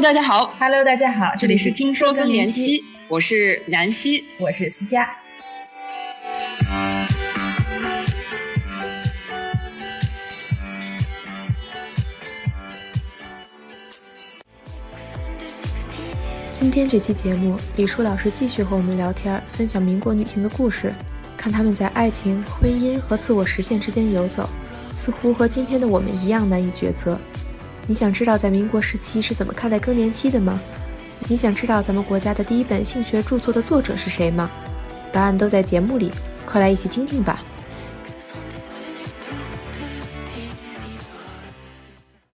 Hello，大家好。Hello，大家好，这里是听说更年期，我是南希，我是思佳。今天这期节目，李舒老师继续和我们聊天，分享民国女性的故事，看她们在爱情、婚姻和自我实现之间游走，似乎和今天的我们一样难以抉择。你想知道在民国时期是怎么看待更年期的吗？你想知道咱们国家的第一本性学著作的作者是谁吗？答案都在节目里，快来一起听听吧。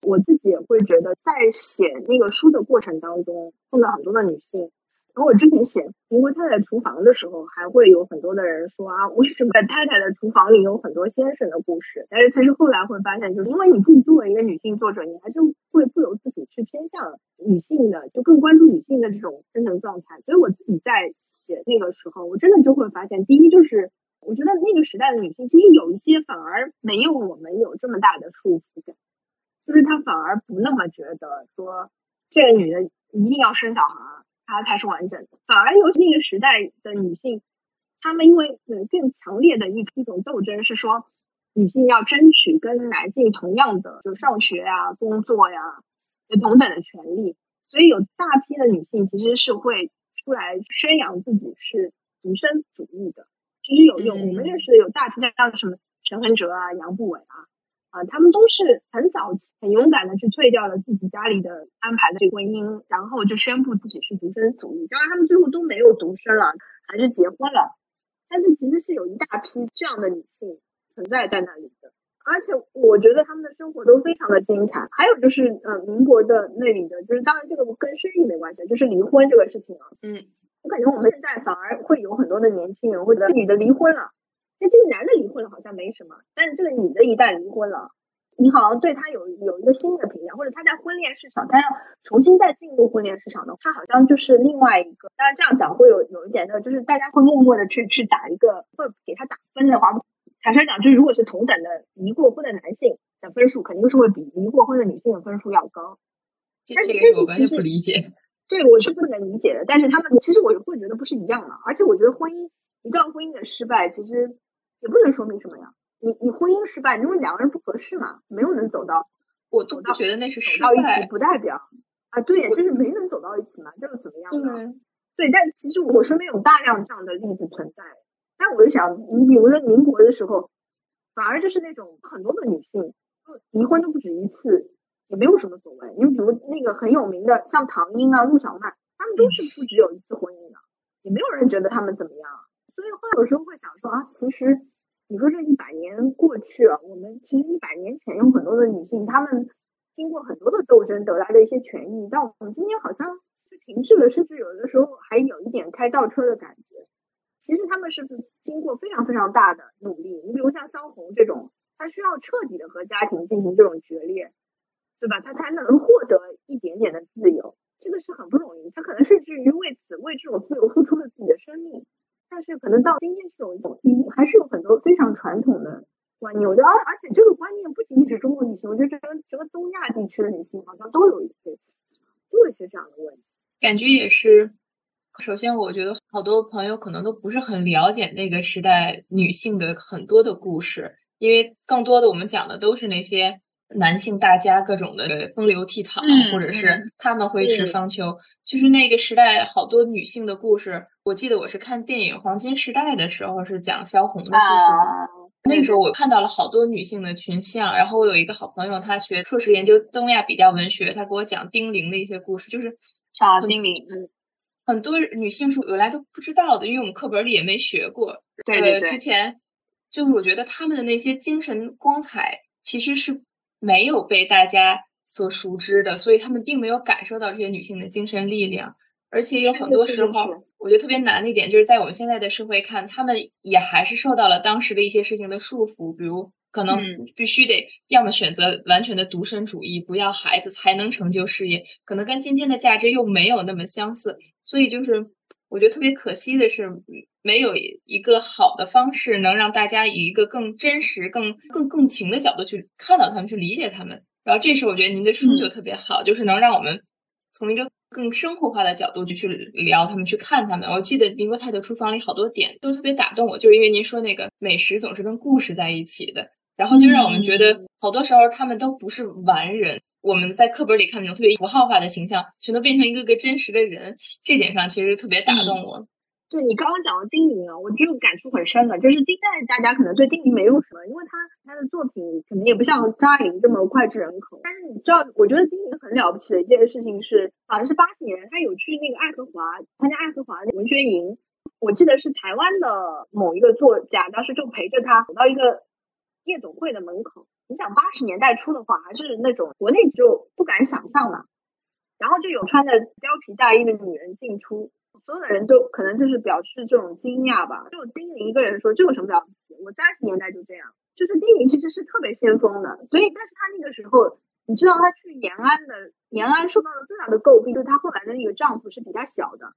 我自己也会觉得，在写那个书的过程当中，碰到很多的女性。然后我之前写《民国太太厨房》的时候，还会有很多的人说啊，为什么太太的厨房里有很多先生的故事？但是其实后来会发现，就是因为你自己作为一个女性作者，你还是会不由自主去偏向女性的，就更关注女性的这种生存状态。所以我自己在写那个时候，我真的就会发现，第一就是我觉得那个时代的女性，其实有一些反而没有我们有这么大的束缚感。就是她反而不那么觉得说这个女的一定要生小孩，她才是完整的。反而有那个时代的女性，她们因为呃更强烈的一一种斗争是说，女性要争取跟男性同样的就上学呀、工作呀同等的权利，所以有大批的女性其实是会出来宣扬自己是独身主义的。其实有有我们认识的有大批的像什么陈恒哲啊、杨步伟啊。啊，他们都是很早期、很勇敢的去退掉了自己家里的安排的这个婚姻，然后就宣布自己是独身主义。当然，他们最后都没有独身了，还是结婚了。但是其实是有一大批这样的女性存在在那里的，而且我觉得她们的生活都非常的精彩。还有就是，呃，民国的那里的，就是当然这个跟生育没关系，就是离婚这个事情啊。嗯，我感觉我们现在反而会有很多的年轻人会觉得女的离婚了。那这个男的离婚了好像没什么，但是这个女的一旦离婚了，你好像对他有有一个新的评价，或者他在婚恋市场，他要重新再进入婚恋市场的，他好像就是另外一个。当然这样讲会有有一点的，就是大家会默默的去去打一个，会给他打分的话，坦率讲，就是如果是同等的离过婚的男性的分数，肯定是会比离过婚的女性的分数要高。这这个我完全不理解。对，我是不能理解的。但是他们其实我会觉得不是一样的，而且我觉得婚姻一段婚姻的失败，其实。也不能说明什么呀，你你婚姻失败，因为两个人不合适嘛，没有能走到，我都不觉得那是失败，走到一起不代表啊，对，就是没能走到一起嘛，这又怎么样呢？对，但其实我身边有大量这样的例子存在，但我就想，你比如说民国的时候，反而就是那种很多的女性离婚都不止一次，也没有什么所谓。你比如那个很有名的，像唐英啊、陆小曼，她们都是不只有一次婚姻的，也没有人觉得她们怎么样。所以后来有时候会想说啊，其实。你说这一百年过去了，我们其实一百年前有很多的女性，她们经过很多的斗争得来的一些权益，但我们今天好像是停滞了，甚至有的时候还有一点开倒车的感觉。其实她们是经过非常非常大的努力。你比如像萧红这种，她需要彻底的和家庭进行这种决裂，对吧？她才能获得一点点的自由，这个是很不容易。她可能甚至于为此为这种自由付出了自己的生命。但是可能到今天这种，嗯，还是有很多非常传统的观念。我觉得，而且这个观念不仅仅是中国女性，我觉得整个整个东亚地区的女性好像都有一些，都有一些这样的问题。感觉也是，首先我觉得好多朋友可能都不是很了解那个时代女性的很多的故事，因为更多的我们讲的都是那些男性大家各种的风流倜傥，嗯、或者是他们会吃方遒，就是那个时代好多女性的故事。我记得我是看电影《黄金时代》的时候，是讲萧红的故事。啊、那个时候我看到了好多女性的群像，然后我有一个好朋友，他学硕士研究东亚比较文学，他给我讲丁玲的一些故事，就是啊，丁玲，嗯，很多女性是原来都不知道的，因为我们课本里也没学过。对对对。之前就是我觉得他们的那些精神光彩其实是没有被大家所熟知的，所以他们并没有感受到这些女性的精神力量。而且有很多时候，我觉得特别难的一点，就是在我们现在的社会看，他们也还是受到了当时的一些事情的束缚，比如可能必须得要么选择完全的独身主义，不要孩子才能成就事业，可能跟今天的价值又没有那么相似，所以就是我觉得特别可惜的是，没有一个好的方式能让大家以一个更真实、更更共情的角度去看到他们，去理解他们。然后这时候我觉得您的书就特别好，就是能让我们。从一个更生活化的角度就去聊他们，去看他们。我记得《民国太太厨房》里好多点都特别打动我，就是因为您说那个美食总是跟故事在一起的，然后就让我们觉得好多时候他们都不是完人。我们在课本里看那种特别符号化的形象，全都变成一个个真实的人，这点上其实特别打动我。对你刚刚讲的丁玲啊，我就感触很深的，就是丁代大家可能对丁玲没有什么，因为他他的作品可能也不像张爱玲这么脍炙人口。但是你知道，我觉得丁玲很了不起的一件事情是，好像是八十年他有去那个爱荷华参加爱荷华的文学营，我记得是台湾的某一个作家，当时就陪着他走到一个夜总会的门口。你想八十年代初的话，还是那种国内就不敢想象嘛，然后就有穿着貂皮大衣的女人进出。所有的人都可能就是表示这种惊讶吧，就丁玲一个人说这有什么了不起？我三十年代就这样，就是丁玲其实是特别先锋的，所以但是他那个时候，你知道他去延安的，延安受到了最大的诟病，就是他后来的那个丈夫是比他小的，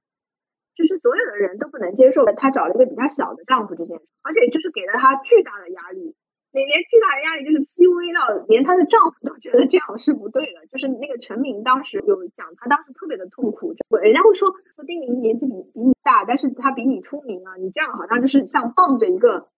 就是所有的人都不能接受他找了一个比他小的丈夫这件事，而且就是给了他巨大的压力。每年巨大的压力就是 PUA 到连她的丈夫都觉得这样是不对的，就是那个陈明当时有讲，他当时特别的痛苦，就人家会说说丁玲年纪比比你大，但是她比你出名啊，你这样好像就是像傍着一个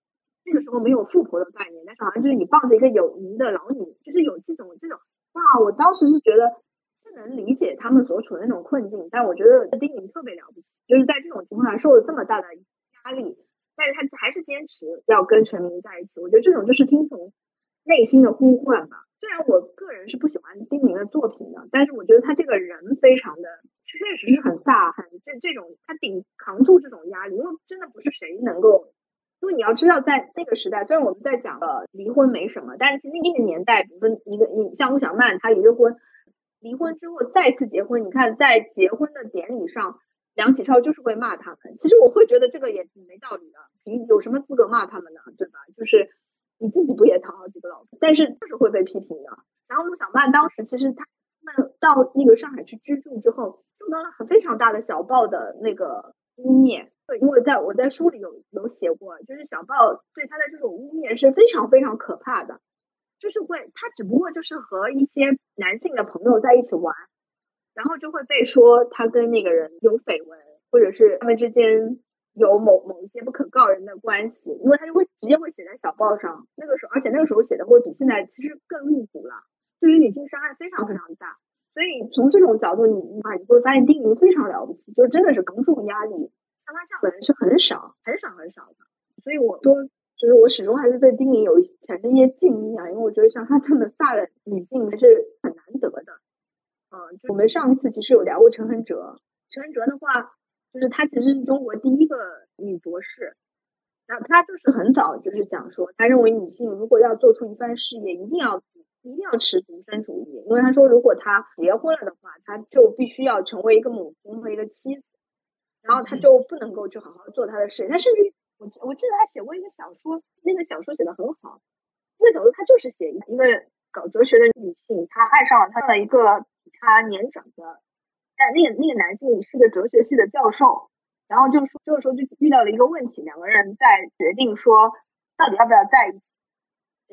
那个时候没有富婆的概念，但是好像就是你傍着一个有名的老女，就是有这种这种哇，我当时是觉得不能理解他们所处的那种困境，但我觉得丁玲特别了不起，就是在这种情况下受了这么大的压力。但是他还是坚持要跟陈明在一起，我觉得这种就是听从内心的呼唤吧。虽然我个人是不喜欢丁玲的作品的，但是我觉得他这个人非常的，确实是很飒，很这这种他顶扛住这种压力，因为真的不是谁能够。因为你要知道，在那个时代，虽然我们在讲的离婚没什么，但是那个年代，比如说一个你像陆小曼，她离了婚，离婚之后再次结婚，你看在结婚的典礼上。梁启超就是会骂他们，其实我会觉得这个也挺没道理的，凭有什么资格骂他们呢？对吧？就是你自己不也讨好几个老婆，但是就是会被批评的。然后陆小曼当时其实他们到那个上海去居住之后，受到了很非常大的小报的那个污蔑，对因为在我在书里有有写过，就是小报对他的这种污蔑是非常非常可怕的，就是会他只不过就是和一些男性的朋友在一起玩。然后就会被说他跟那个人有绯闻，或者是他们之间有某某一些不可告人的关系，因为他就会直接会写在小报上。那个时候，而且那个时候写的会比现在其实更露骨了，对于女性伤害非常非常大。所以从这种角度，你啊，你会发现丁玲非常了不起，就是真的是扛住压力。像他这样的人是很少很少很少的。所以我说，就是我始终还是对丁玲有一产生一些敬意啊，因为我觉得像她这么大的 女性还是很难得的。嗯，就我们上一次其实有聊过陈恒哲。陈恒哲的话，就是他其实是中国第一个女博士。然后她就是很早就是讲说，她认为女性如果要做出一番事业，一定要一定要持独身主义。因为他说，如果他结婚了的话，他就必须要成为一个母亲和一个妻子，然后他就不能够去好好做他的事业。他甚至于，我我记得他写过一个小说，那个小说写的很好。那个小说他就是写一个搞哲学的女性，她爱上了她的一个。他年长的，但那个那个男性是个哲学系的教授，然后就说这个时候就遇到了一个问题，两个人在决定说到底要不要在一起。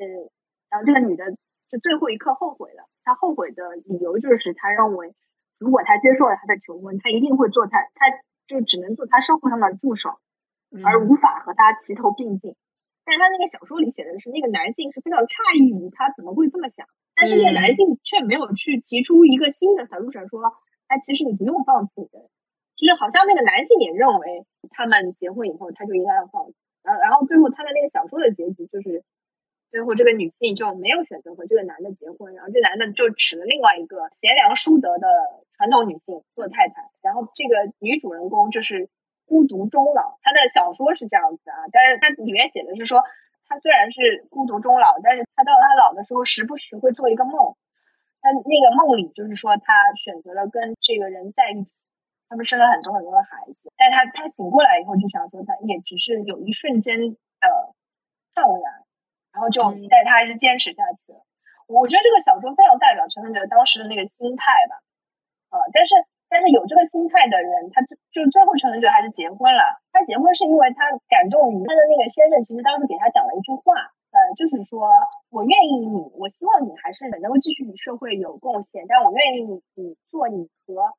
嗯，然后这个女的就最后一刻后悔了，她后悔的理由就是她认为，如果她接受了他的求婚，她一定会做他，她就只能做他生活上的助手，而无法和他齐头并进。但是他那个小说里写的是，那个男性是非常诧异于他怎么会这么想。但是那个男性却没有去提出一个新的 solution，说，哎，其实你不用放弃的，就是好像那个男性也认为他们结婚以后他就应该要放弃，然后然后最后他的那个小说的结局就是，最后这个女性就没有选择和这个男的结婚，然后这男的就娶了另外一个贤良淑德的传统女性做太太，然后这个女主人公就是孤独终老，她的小说是这样子啊，但是它里面写的是说。他虽然是孤独终老，但是他到他老的时候，时不时会做一个梦。他那个梦里就是说，他选择了跟这个人在一起，他们生了很多很多的孩子。但他他醒过来以后，就想说，他也只是有一瞬间的怅然，然后就但他还是坚持下去了。我觉得这个小说非常代表陈文哲当时的那个心态吧，呃，但是。但是有这个心态的人，他就就最后陈文哲还是结婚了。他结婚是因为他感动于他的那个先生，其实当时给他讲了一句话，呃，就是说我愿意你，我希望你还是能够继续与社会有贡献，但我愿意你你做你和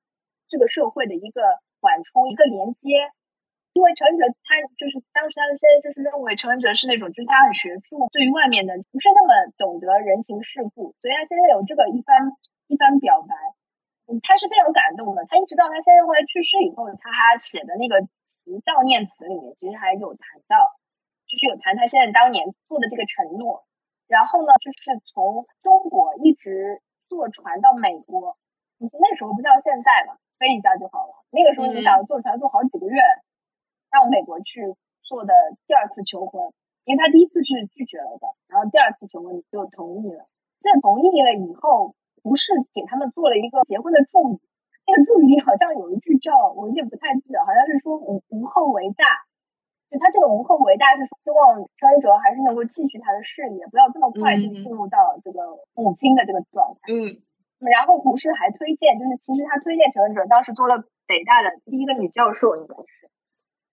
这个社会的一个缓冲，一个连接。因为陈文哲他就是当时他的先生就是认为陈文哲是那种就是他很学术，对于外面的不是那么懂得人情世故，所以他现在有这个一番一番表白，他是非常感动的。他一直到他先生后来去世以后，他还写的那个词悼念词里面，其实还有谈到，就是有谈他现在当年做的这个承诺。然后呢，就是从中国一直坐船到美国，那时候不像现在嘛，飞一下就好了。那个时候你想坐船坐好几个月。到美国去做的第二次求婚，因为他第一次是拒绝了的，然后第二次求婚就同意了。在同意了以后，不是给他们做了一个结婚的祝语，那个祝语里好像有一句叫我有点不太记得，好像是说无无后为大。就他这个无后为大是希望张哲还是能够继续他的事业，不要这么快就进入到这个母亲的这个状态。嗯，然后胡适还推荐，就是其实他推荐陈文哲当时做了北大的第一个女教授，应该是。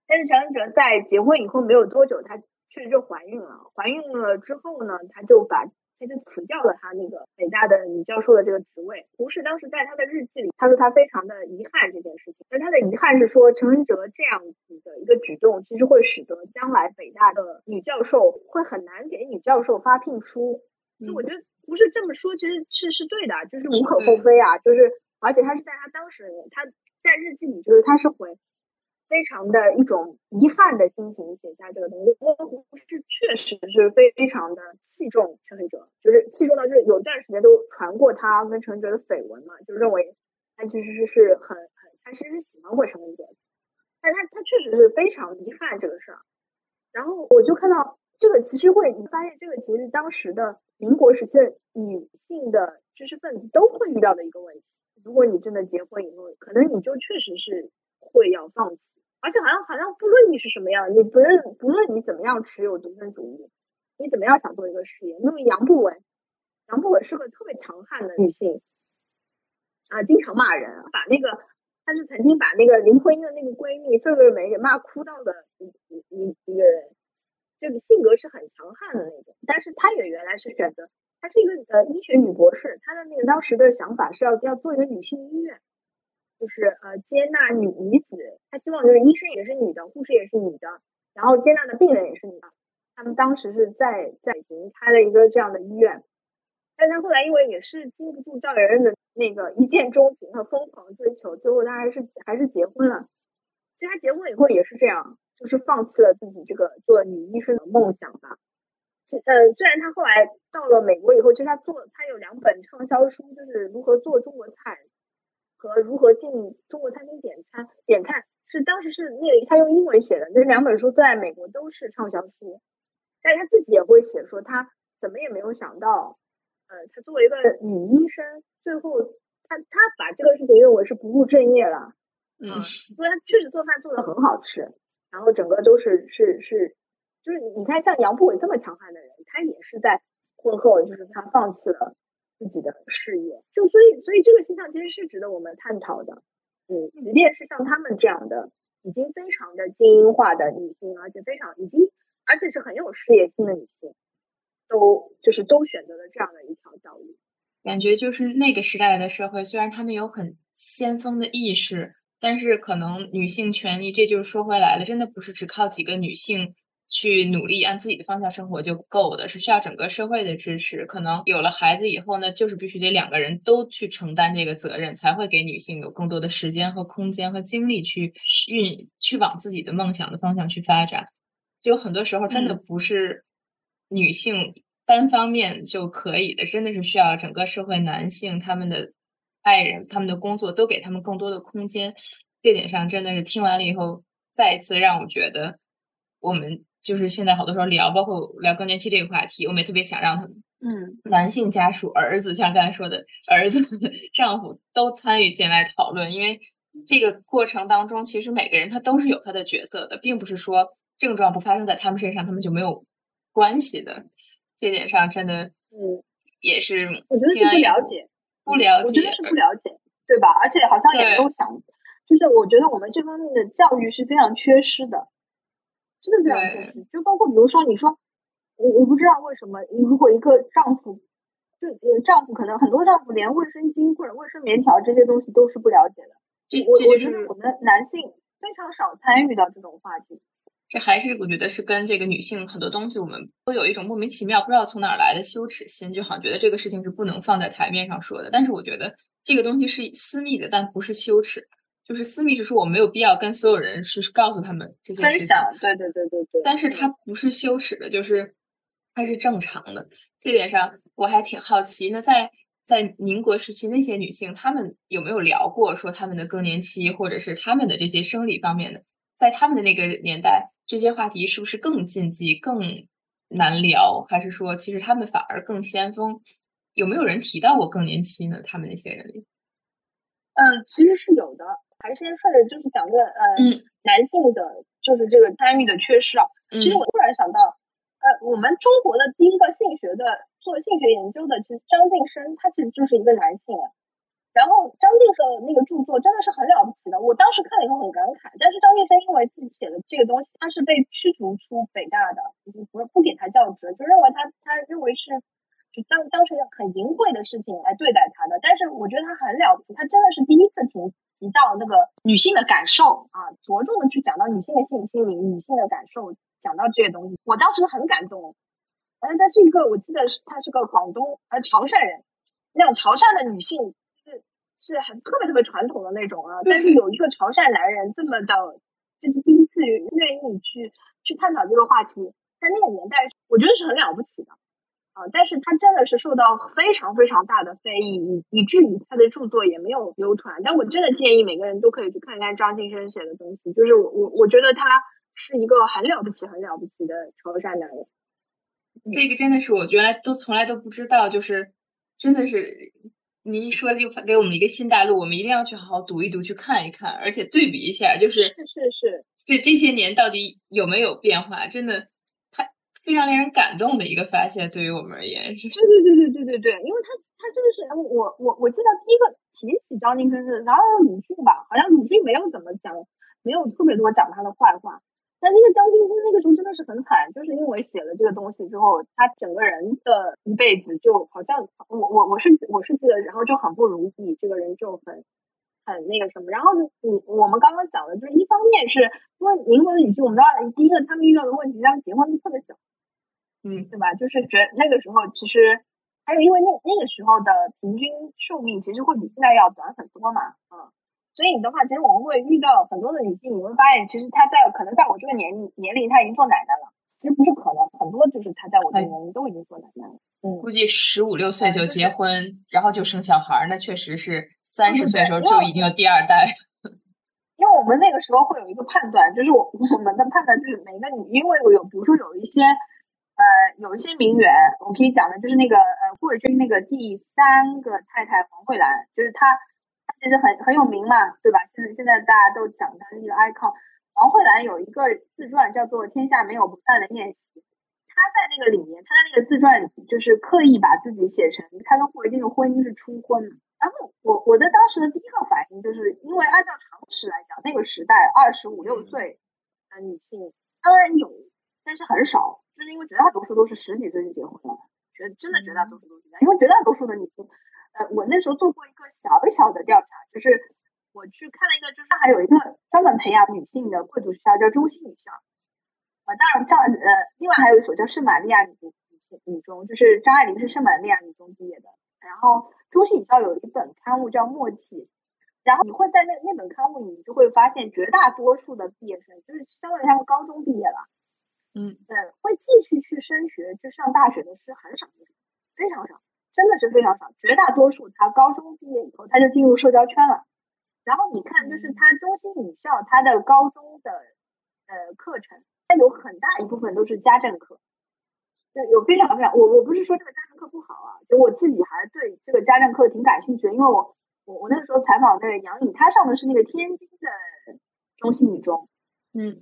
但是陈文哲在结婚以后没有多久，她确实就怀孕了。怀孕了之后呢，她就把她就辞掉了他那个北大的女教授的这个职位。胡适当时在他的日记里，他说他非常的遗憾这件事情。但他的遗憾是说，陈文哲这样子的一个举动，其实会使得将来北大的女教授会很难给女教授发聘书。就我觉得胡适这么说，其实是是对的，就是无可厚非啊。就是而且他是在他当时他在日记里，就是他是回。非常的一种遗憾的心情写下这个东西，因为胡适确实是非常的器重陈文哲，就是器重到就是有段时间都传过他跟陈文哲的绯闻嘛，就认为他其实是是很很他其实是喜欢过陈文哲，但他他确实是非常遗憾这个事儿。然后我就看到这个其实会你发现这个其实当时的民国时期的女性的知识分子都会遇到的一个问题，如果你真的结婚以后，可能你就确实是。会要放弃，而且好像好像不论你是什么样，你不论不论你怎么样持有独身主义，你怎么样想做一个事业，那么杨不稳，杨不稳是个特别强悍的女性，啊，经常骂人，把那个她是曾经把那个林徽因的那个闺蜜费慰梅给骂哭到的一一一一个人，这个性格是很强悍的那种，但是她也原来是选择，她是一个呃医学女博士，她的那个当时的想法是要要做一个女性医院。就是呃，接纳女女子，他希望就是医生也是女的，护士也是女的，然后接纳的病人也是女的。他们当时是在在北京开了一个这样的医院，但他后来因为也是经不住赵元任的那个一见钟情和疯狂追求，最后他还是还是结婚了。其实他结婚以后也是这样，就是放弃了自己这个做女医生的梦想吧。这呃，虽然他后来到了美国以后，其实他做他有两本畅销书，就是如何做中国菜。和如何进中国餐厅点餐点菜是当时是那个他用英文写的，那两本书在美国都是畅销书。但是他自己也会写说，他怎么也没有想到，呃，他作为一个女医生，最后他他把这个事情认为是不务正业了。嗯，因为他确实做饭做的很好吃，然后整个都是是是，就是你看像杨步伟这么强悍的人，他也是在婚后就是他放弃了。自己的事业，就所以，所以这个现象其实是值得我们探讨的。嗯，即便是像他们这样的已经非常的精英化的女性，而且非常已经，而且是很有事业心的女性，都就是都选择了这样的一条道路。感觉就是那个时代的社会，虽然他们有很先锋的意识，但是可能女性权利，这就是说回来了，真的不是只靠几个女性。去努力按自己的方向生活就够的，是需要整个社会的支持。可能有了孩子以后呢，就是必须得两个人都去承担这个责任，才会给女性有更多的时间和空间和精力去运去往自己的梦想的方向去发展。就很多时候真的不是女性单方面就可以的，真的是需要整个社会男性他们的爱人、他们的工作都给他们更多的空间。这点上真的是听完了以后，再一次让我觉得我们。就是现在好多时候聊，包括聊更年期这个话题，我们也特别想让他们，嗯，男性家属、儿子，像刚才说的儿子、丈夫都参与进来讨论，因为这个过程当中，其实每个人他都是有他的角色的，并不是说症状不发生在他们身上，他们就没有关系的。这点上真的，嗯，也是我觉得是不了解，不了解，我觉得是不了解，对吧？而且好像也没有想，就是我觉得我们这方面的教育是非常缺失的。真的非常缺失，就包括比如说，你说我我不知道为什么，如果一个丈夫，就丈夫可能很多丈夫连卫生巾或者卫生棉条这些东西都是不了解的。这我我是觉得我们男性非常少参与到这种话题。这还是我觉得是跟这个女性很多东西，我们都有一种莫名其妙不知道从哪儿来的羞耻心，就好像觉得这个事情是不能放在台面上说的。但是我觉得这个东西是私密的，但不是羞耻。就是私密，就是我没有必要跟所有人去告诉他们这些事情。分享，对对对对对。但是它不是羞耻的，就是它是正常的。这点上我还挺好奇。那在在民国时期，那些女性她们有没有聊过说她们的更年期，或者是她们的这些生理方面的？在他们的那个年代，这些话题是不是更禁忌、更难聊？还是说其实他们反而更先锋？有没有人提到过更年期呢？他们那些人里？嗯，其实是有的。还是先顺着就是讲个呃，嗯，男性的就是这个参与的缺失啊。嗯其实我突然想到，呃，我们中国的第一个性学的做性学研究的，其实张晋生他其实就是一个男性啊。然后张晋生的那个著作真的是很了不起的，我当时看了以后很感慨。但是张晋生因为自己写的这个东西，他是被驱逐出北大的，就是不不给他教职，就认为他他认为是就当当成很淫秽的事情来对待他的。但是我觉得他很了不起，他真的是第一次提提到那个女性的感受啊，着重的去讲到女性的性心理、女性的感受，讲到这些东西，我当时很感动。呃，他是一个，我记得是他是个广东呃潮汕人，那种潮汕的女性是是很特别特别传统的那种啊，但是有一个潮汕男人这么的，就是第一次愿意去去探讨这个话题，在那个年代，我觉得是很了不起的。啊，但是他真的是受到非常非常大的非议，以以至于他的著作也没有流传。但我真的建议每个人都可以去看看张晋生写的东西，就是我我我觉得他是一个很了不起、很了不起的潮汕男人。这个真的是我原来都从来都不知道，就是真的是你一说就给我们一个新大陆，我们一定要去好好读一读，去看一看，而且对比一下，就是是是是，这这些年到底有没有变化？真的，他非常令人感动的一个发现，对于我们而言是。对对对对对对对，因为他他真的是我我我记得第一个提起张晋生是然后鲁迅吧，好像鲁迅没有怎么讲，没有特别多讲他的坏话。但那个张晋生那个时候真的是很惨，就是因为写了这个东西之后，他整个人的一辈子就好像我我我是我是记得，然后就很不如意，这个人就很很那个什么。然后呢，你我们刚刚讲的就是一方面是因为民国的女性，我们知道第一个他们遇到的问题，他们结婚特别早，嗯，对吧？就是觉那个时候其实还有因为那那个时候的平均寿命其实会比现在要短很多嘛，嗯。所以你的话，其实我们会遇到很多的女性，你会发现，其实她在可能在我这个年龄年龄，她已经做奶奶了。其实不是可能，很多就是她在我这个年龄都已经做奶奶了。嗯，估计十五六岁就结婚，然后就生小孩，那确实是三十岁的时候就已经有第二代。因为我们那个时候会有一个判断，就是我我们的判断就是每个女，因为我有比如说有一些呃有一些名媛，我可以讲的就是那个呃顾伟军那个第三个太太黄慧兰，就是她。她其实很很有名嘛，对吧？现在现在大家都讲她是一个 icon。黄慧兰有一个自传叫做《天下没有不散的宴席》，她在那个里面，她在那个自传就是刻意把自己写成她跟顾维金的婚姻是初婚。然后我我的当时的第一个反应就是因为按照常识来讲，那个时代二十五六岁的女性当然有，但是很少，就是因为绝大多数都是十几岁就结婚了，绝真的绝大多数都是这样，因为绝大多数的女性。呃，我那时候做过一个小小的调查，就是我去看了一个，就是上海有一个专门培养女性的贵族学校，叫中西女校。呃，当然张呃，另外还有一所叫圣玛利亚女女女中，就是张爱玲是圣玛利亚女中毕业的。然后中西女校有一本刊物叫《默契》，然后你会在那那本刊物里，你就会发现绝大多数的毕业生，就是相当于他们高中毕业了，嗯，对，会继续去升学、去上大学的是很少的，非常少。真的是非常少，绝大多数他高中毕业以后他就进入社交圈了。然后你看，就是他中心女校，他的高中的呃课程，它有很大一部分都是家政课，对有非常非常，我我不是说这个家政课不好啊，就我自己还对这个家政课挺感兴趣的，因为我我我那个时候采访那个杨颖，她上的是那个天津的中心女中，嗯，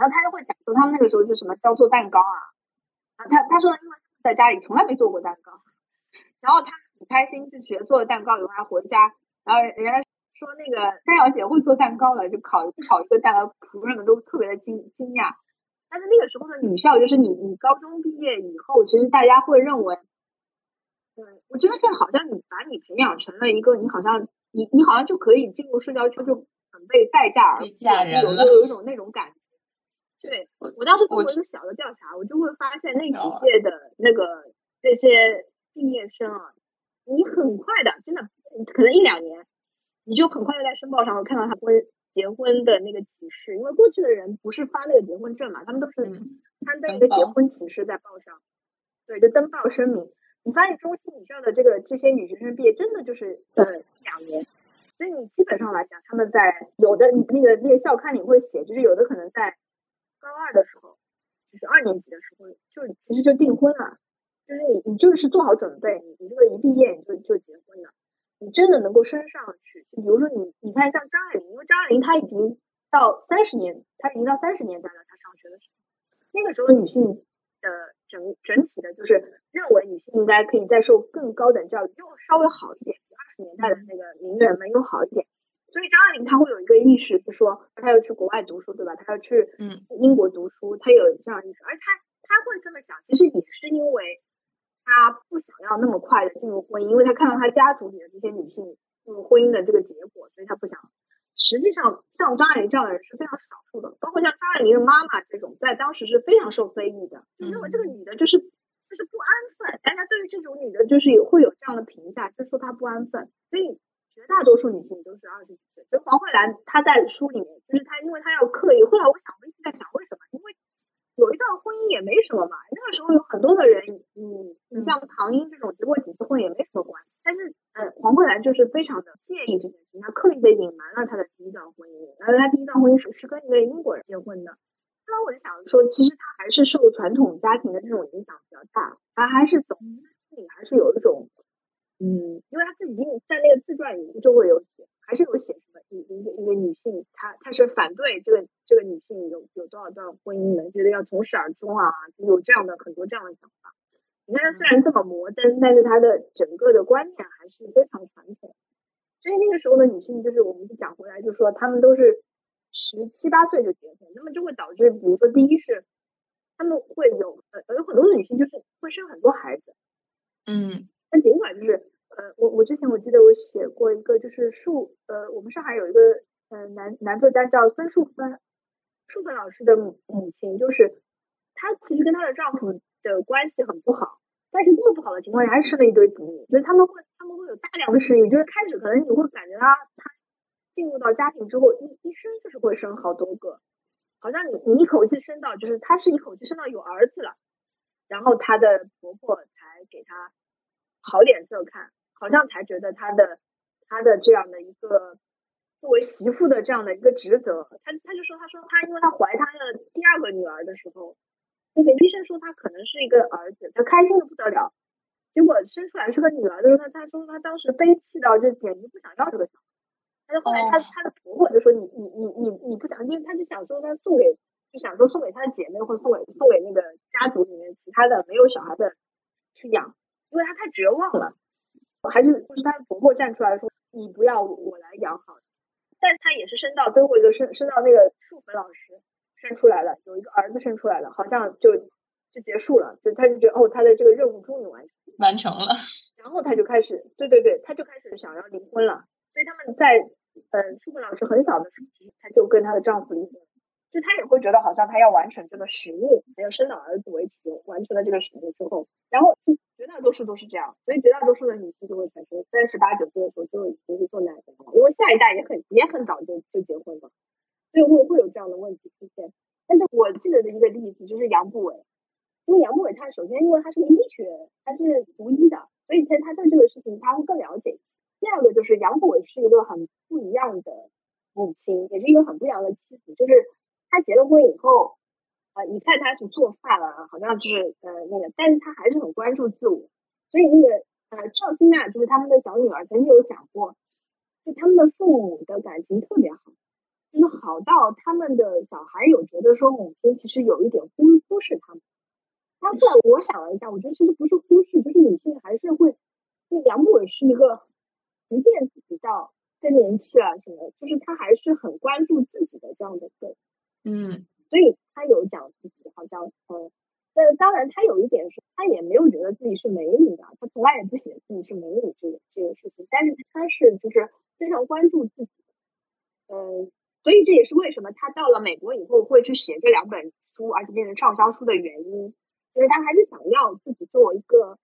然后他就会讲说他们那个时候就什么教做蛋糕啊，啊，他他说因为在家里从来没做过蛋糕。然后他很开心去学做了蛋糕以后，还回家，然后人家说那个三小姐会做蛋糕了，就烤烤一个蛋糕，仆人们都特别的惊惊讶。但是那个时候的女校，就是你你高中毕业以后，其实大家会认为，嗯，我觉得就好像你把你培养成了一个，你好像你你好像就可以进入社交圈，就很被待价而嫁人有有有一种那种感觉。对我当时做过一个小的调查，我就会发现那几届的那个那些毕业生啊，你很快的，真的可能一两年，你就很快的在申报上会看到他婚。结婚的那个启示，因为过去的人不是发那个结婚证嘛，他们都是刊登一个结婚启事在报上，对，就登报声明。你发现中戏女校的这个这些女学生毕业，真的就是呃两年，所以你基本上来讲，他们在有的那个那个校刊里会写，就是有的可能在高二的时候，就是二年级的时候，就其实就订婚了，就是你你就是做好准备，你你这个一毕业你就就结婚了。你真的能够升上去，就比如说你，你看像张爱玲，因为张爱玲她已经到三十年，她已经到三十年代了，她上学的时候，那个时候女性的整整体的，就是认为女性应该可以再受更高等教育，又稍微好一点，比二十年代的那个名人们又好一点。所以张爱玲她会有一个意识，是说她要去国外读书，对吧？她要去嗯英国读书，她有这样意识，而她她会这么想，其实也是因为。她不想要那么快的进入婚姻，因为她看到她家族里的这些女性进入婚姻的这个结果，所以她不想。实际上，像张爱玲这样的人是非常少数的，包括像张爱玲的妈妈这种，在当时是非常受非议的，就认为这个女的就是就是不安分。大家对于这种女的，就是有会有这样的评价，就说她不安分。所以绝大多数女性都是二十几岁。所以黄慧兰她在书里面，就是她，因为她要刻意。后来我想，我一直在想，为什么？因为。有一段婚姻也没什么嘛，那个时候有很多的人，你你像唐英这种结过几次婚也没什么关系，但是呃黄慧兰就是非常的介意这件事情，她刻意的隐瞒了她的第一段婚姻，然后她第一段婚姻是是跟一个英国人结婚的，后来我就想说，其实她还是受传统家庭的这种影响比较大，她还是总之心里还是有一种，嗯，因为他自己在那个自传里就会有写，还是有写什么一一个一个女性，她她是反对这个。这个女性有有多少段婚姻的？觉得要从始而终啊，有这样的很多这样的想法。你看，她虽然这么摩登，但是她的整个的观念还是非常传统。所以那个时候的女性，就是我们就讲回来，就说她们都是十七八岁就结婚，那么就会导致，比如说，第一是她们会有呃有很多的女性就是会生很多孩子。嗯，那尽管就是呃，我我之前我记得我写过一个，就是树呃，我们上海有一个呃男男作家叫孙树芬。树芬老师的母母亲就是，她其实跟她的丈夫的关系很不好，但是这么不好的情况下还生了一堆子女，所以他们会他们会有大量的生育，就是开始可能你会感觉她她进入到家庭之后一一生就是会生好多个，好像你你一口气生到就是她是一口气生到有儿子了，然后她的婆婆才给她好脸色看，好像才觉得她的她的这样的一个。作为媳妇的这样的一个职责，他他就说，他说他因为他怀他的第二个女儿的时候，那个医生说他可能是一个儿子，他开心的不得了。结果生出来是个女儿的时候，他他说他当时悲泣到就简直不想要这个小孩。但是后来他他的婆婆就说你你你你你不想，因为他就想说他送给就想说送给他的姐妹或送给送给那个家族里面其他的没有小孩的去养，因为他太绝望了。还是就是他婆婆站出来说你不要我来养好。但他也是生到最后一个生生到那个树粉老师生出来了，有一个儿子生出来了，好像就就结束了，就他就觉得哦，他的这个任务终于完成完成了，然后他就开始对对对，他就开始想要离婚了。所以他们在呃树粉老师很小的时候，他就跟她的丈夫离婚，就他也会觉得好像他要完成这个使命，还要生到儿子为止，完成了这个使命之后，然后。绝大多数都是这样，所以绝大多数的女性就会产生三十八九岁的时候就已经是做奶奶了，因为下一代也很也很早就就结婚了，所以会会有这样的问题出现。但是我记得的一个例子就是杨步伟，因为杨步伟他首先因为他是个医学，他是读医的，所以他他对这个事情他会更了解。第二个就是杨步伟是一个很不一样的母亲，也是一个很不一样的妻子，就是他结了婚以后。啊，你看他是做饭了，好像就是呃那个，但是他还是很关注自我。所以那个呃赵新娜就是他们的小女儿，曾经有讲过，就他们的父母的感情特别好，就是好到他们的小孩有觉得说母亲其实有一点忽忽视他们。但后来我想了一下，我觉得其实不是忽视，就是女性还是会，就杨步伟是一个，即便自己到更年期了什么，就是他还是很关注自己的这样的个，嗯。所以他有讲自己好像呃，但当然他有一点是，他也没有觉得自己是美女的，他从来也不写自己是美女这个这个事情，但是他是就是非常关注自己，嗯，所以这也是为什么他到了美国以后会去写这两本书，而且变成畅销书的原因，就是他还是想要自己作为一个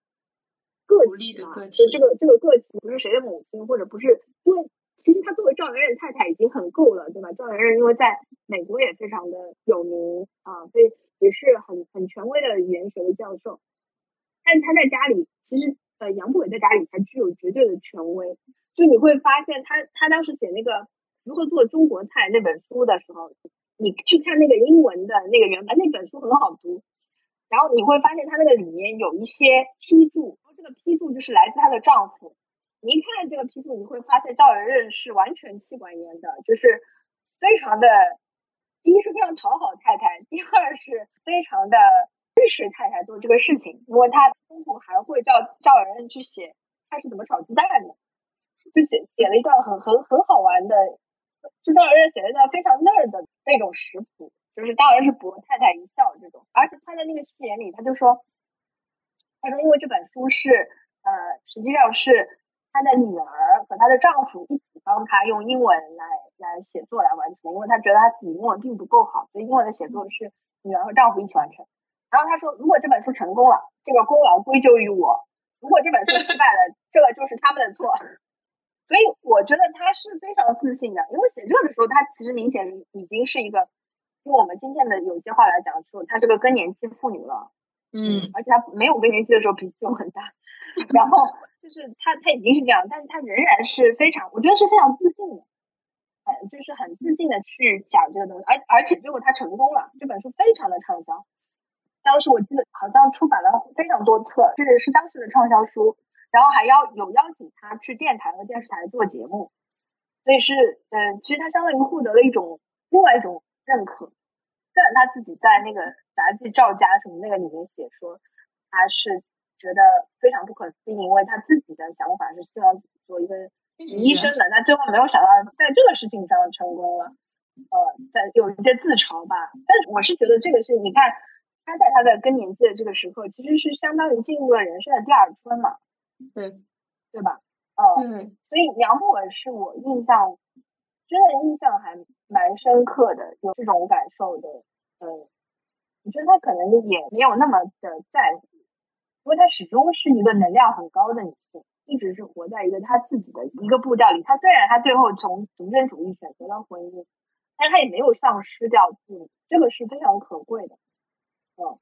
个体嘛，就这个这个个体不是谁的母亲，或者不是因为。其实他作为赵元任太太已经很够了，对吧？赵元任因为在美国也非常的有名啊，所以也是很很权威的语言学的教授。但是他在家里，其实呃，杨步伟在家里才具有绝对的权威。就你会发现，他他当时写那个如何做中国菜那本书的时候，你去看那个英文的那个原版，那本书很好读。然后你会发现，他那个里面有一些批注，这个批注就是来自她的丈夫。你一看这个批注，你会发现赵元任是完全妻管严的，就是非常的，第一是非常讨好太太，第二是非常的支持太太做这个事情。因为他中途还会叫赵元任去写他是怎么炒鸡蛋的，就写写了一段很很很好玩的，就赵元任写了一段非常 nerd 的那种食谱，就是当然是博太太一笑这种。而且他在那个序言里，他就说，他说因为这本书是呃，实际上是。她的女儿和她的丈夫一起帮她用英文来来写作来完成，因为她觉得她自己英文并不够好，所以英文的写作是女儿和丈夫一起完成。然后她说，如果这本书成功了，这个功劳归咎于我；如果这本书失败了，这个就是他们的错。所以我觉得她是非常自信的，因为写这个的时候，她其实明显已经是一个，用我们今天的有些话来讲说，她是个更年期妇女了。嗯，而且她没有更年期的时候脾气就很大，然后。就是他，他已经是这样，但是他仍然是非常，我觉得是非常自信的，很就是很自信的去讲这个东西，而而且最后他成功了，这本书非常的畅销，当时我记得好像出版了非常多册，是是当时的畅销书，然后还要有邀请他去电台和电视台做节目，所以是嗯，其实他相当于获得了一种另外一种认可，虽然他自己在那个杂技赵家什么那个里面写说他是。觉得非常不可思议，因为他自己的想法是希望做一个医生的，但最后没有想到在这个事情上成功了，呃，在有一些自嘲吧。但是我是觉得这个是，你看他在他的更年期的这个时刻，其实是相当于进入了人生的第二春嘛，对对吧？嗯，所以杨博文是我印象真的印象还蛮深刻的，有这种感受的。嗯，我觉得他可能也没有那么的在乎。因为她始终是一个能量很高的女性，一直是活在一个她自己的一个步调里。她虽然她最后从独身主义选择了婚姻，但她也没有丧失掉自己，这个是非常可贵的。嗯，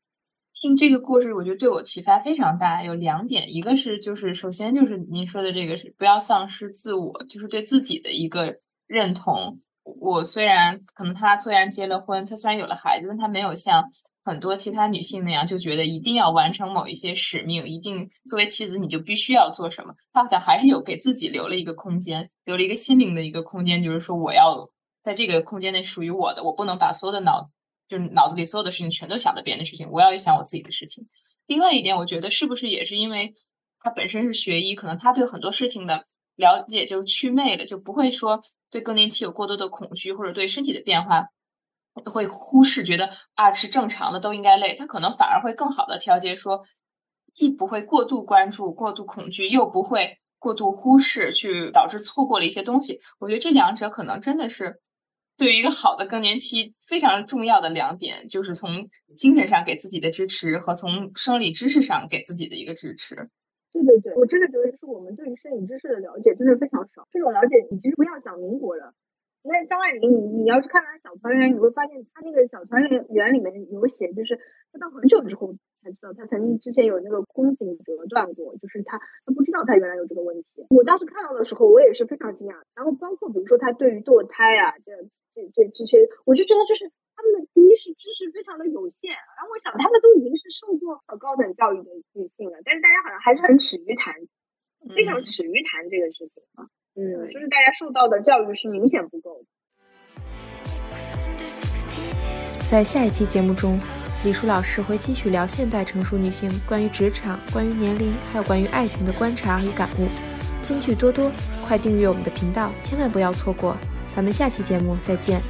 听这个故事，我觉得对我启发非常大。有两点，一个是就是首先就是您说的这个是不要丧失自我，就是对自己的一个认同。我虽然可能她虽然结了婚，她虽然有了孩子，但她没有像。很多其他女性那样就觉得一定要完成某一些使命，一定作为妻子你就必须要做什么。她好像还是有给自己留了一个空间，留了一个心灵的一个空间，就是说我要在这个空间内属于我的，我不能把所有的脑就是脑子里所有的事情全都想着别人的事情，我要想我自己的事情。另外一点，我觉得是不是也是因为她本身是学医，可能她对很多事情的了解就祛魅了，就不会说对更年期有过多的恐惧，或者对身体的变化。会忽视，觉得啊是正常的，都应该累。他可能反而会更好的调节，说既不会过度关注、过度恐惧，又不会过度忽视，去导致错过了一些东西。我觉得这两者可能真的是对于一个好的更年期非常重要的两点，就是从精神上给自己的支持和从生理知识上给自己的一个支持。对对对，我真的觉得是我们对于生理知识的了解真的非常少。这种了解，你其实不要讲民国了。那张爱玲，你你要是看她小团圆，你会发现她那个小团圆里面有写，就是她到很久之后才知道，她曾经之前有那个宫颈折断过，就是她她不知道她原来有这个问题。我当时看到的时候，我也是非常惊讶。然后包括比如说她对于堕胎啊，这这这这些，我就觉得就是他们的第一是知识非常的有限，然后我想他们都已经是受过高等教育的女性了，但是大家好像还是很耻于谈，非常耻于谈这个事情啊。嗯，就是大家受到的教育是明显不够的。在下一期节目中，李舒老师会继续聊现代成熟女性关于职场、关于年龄，还有关于爱情的观察与感悟。金句多多，快订阅我们的频道，千万不要错过。咱们下期节目再见。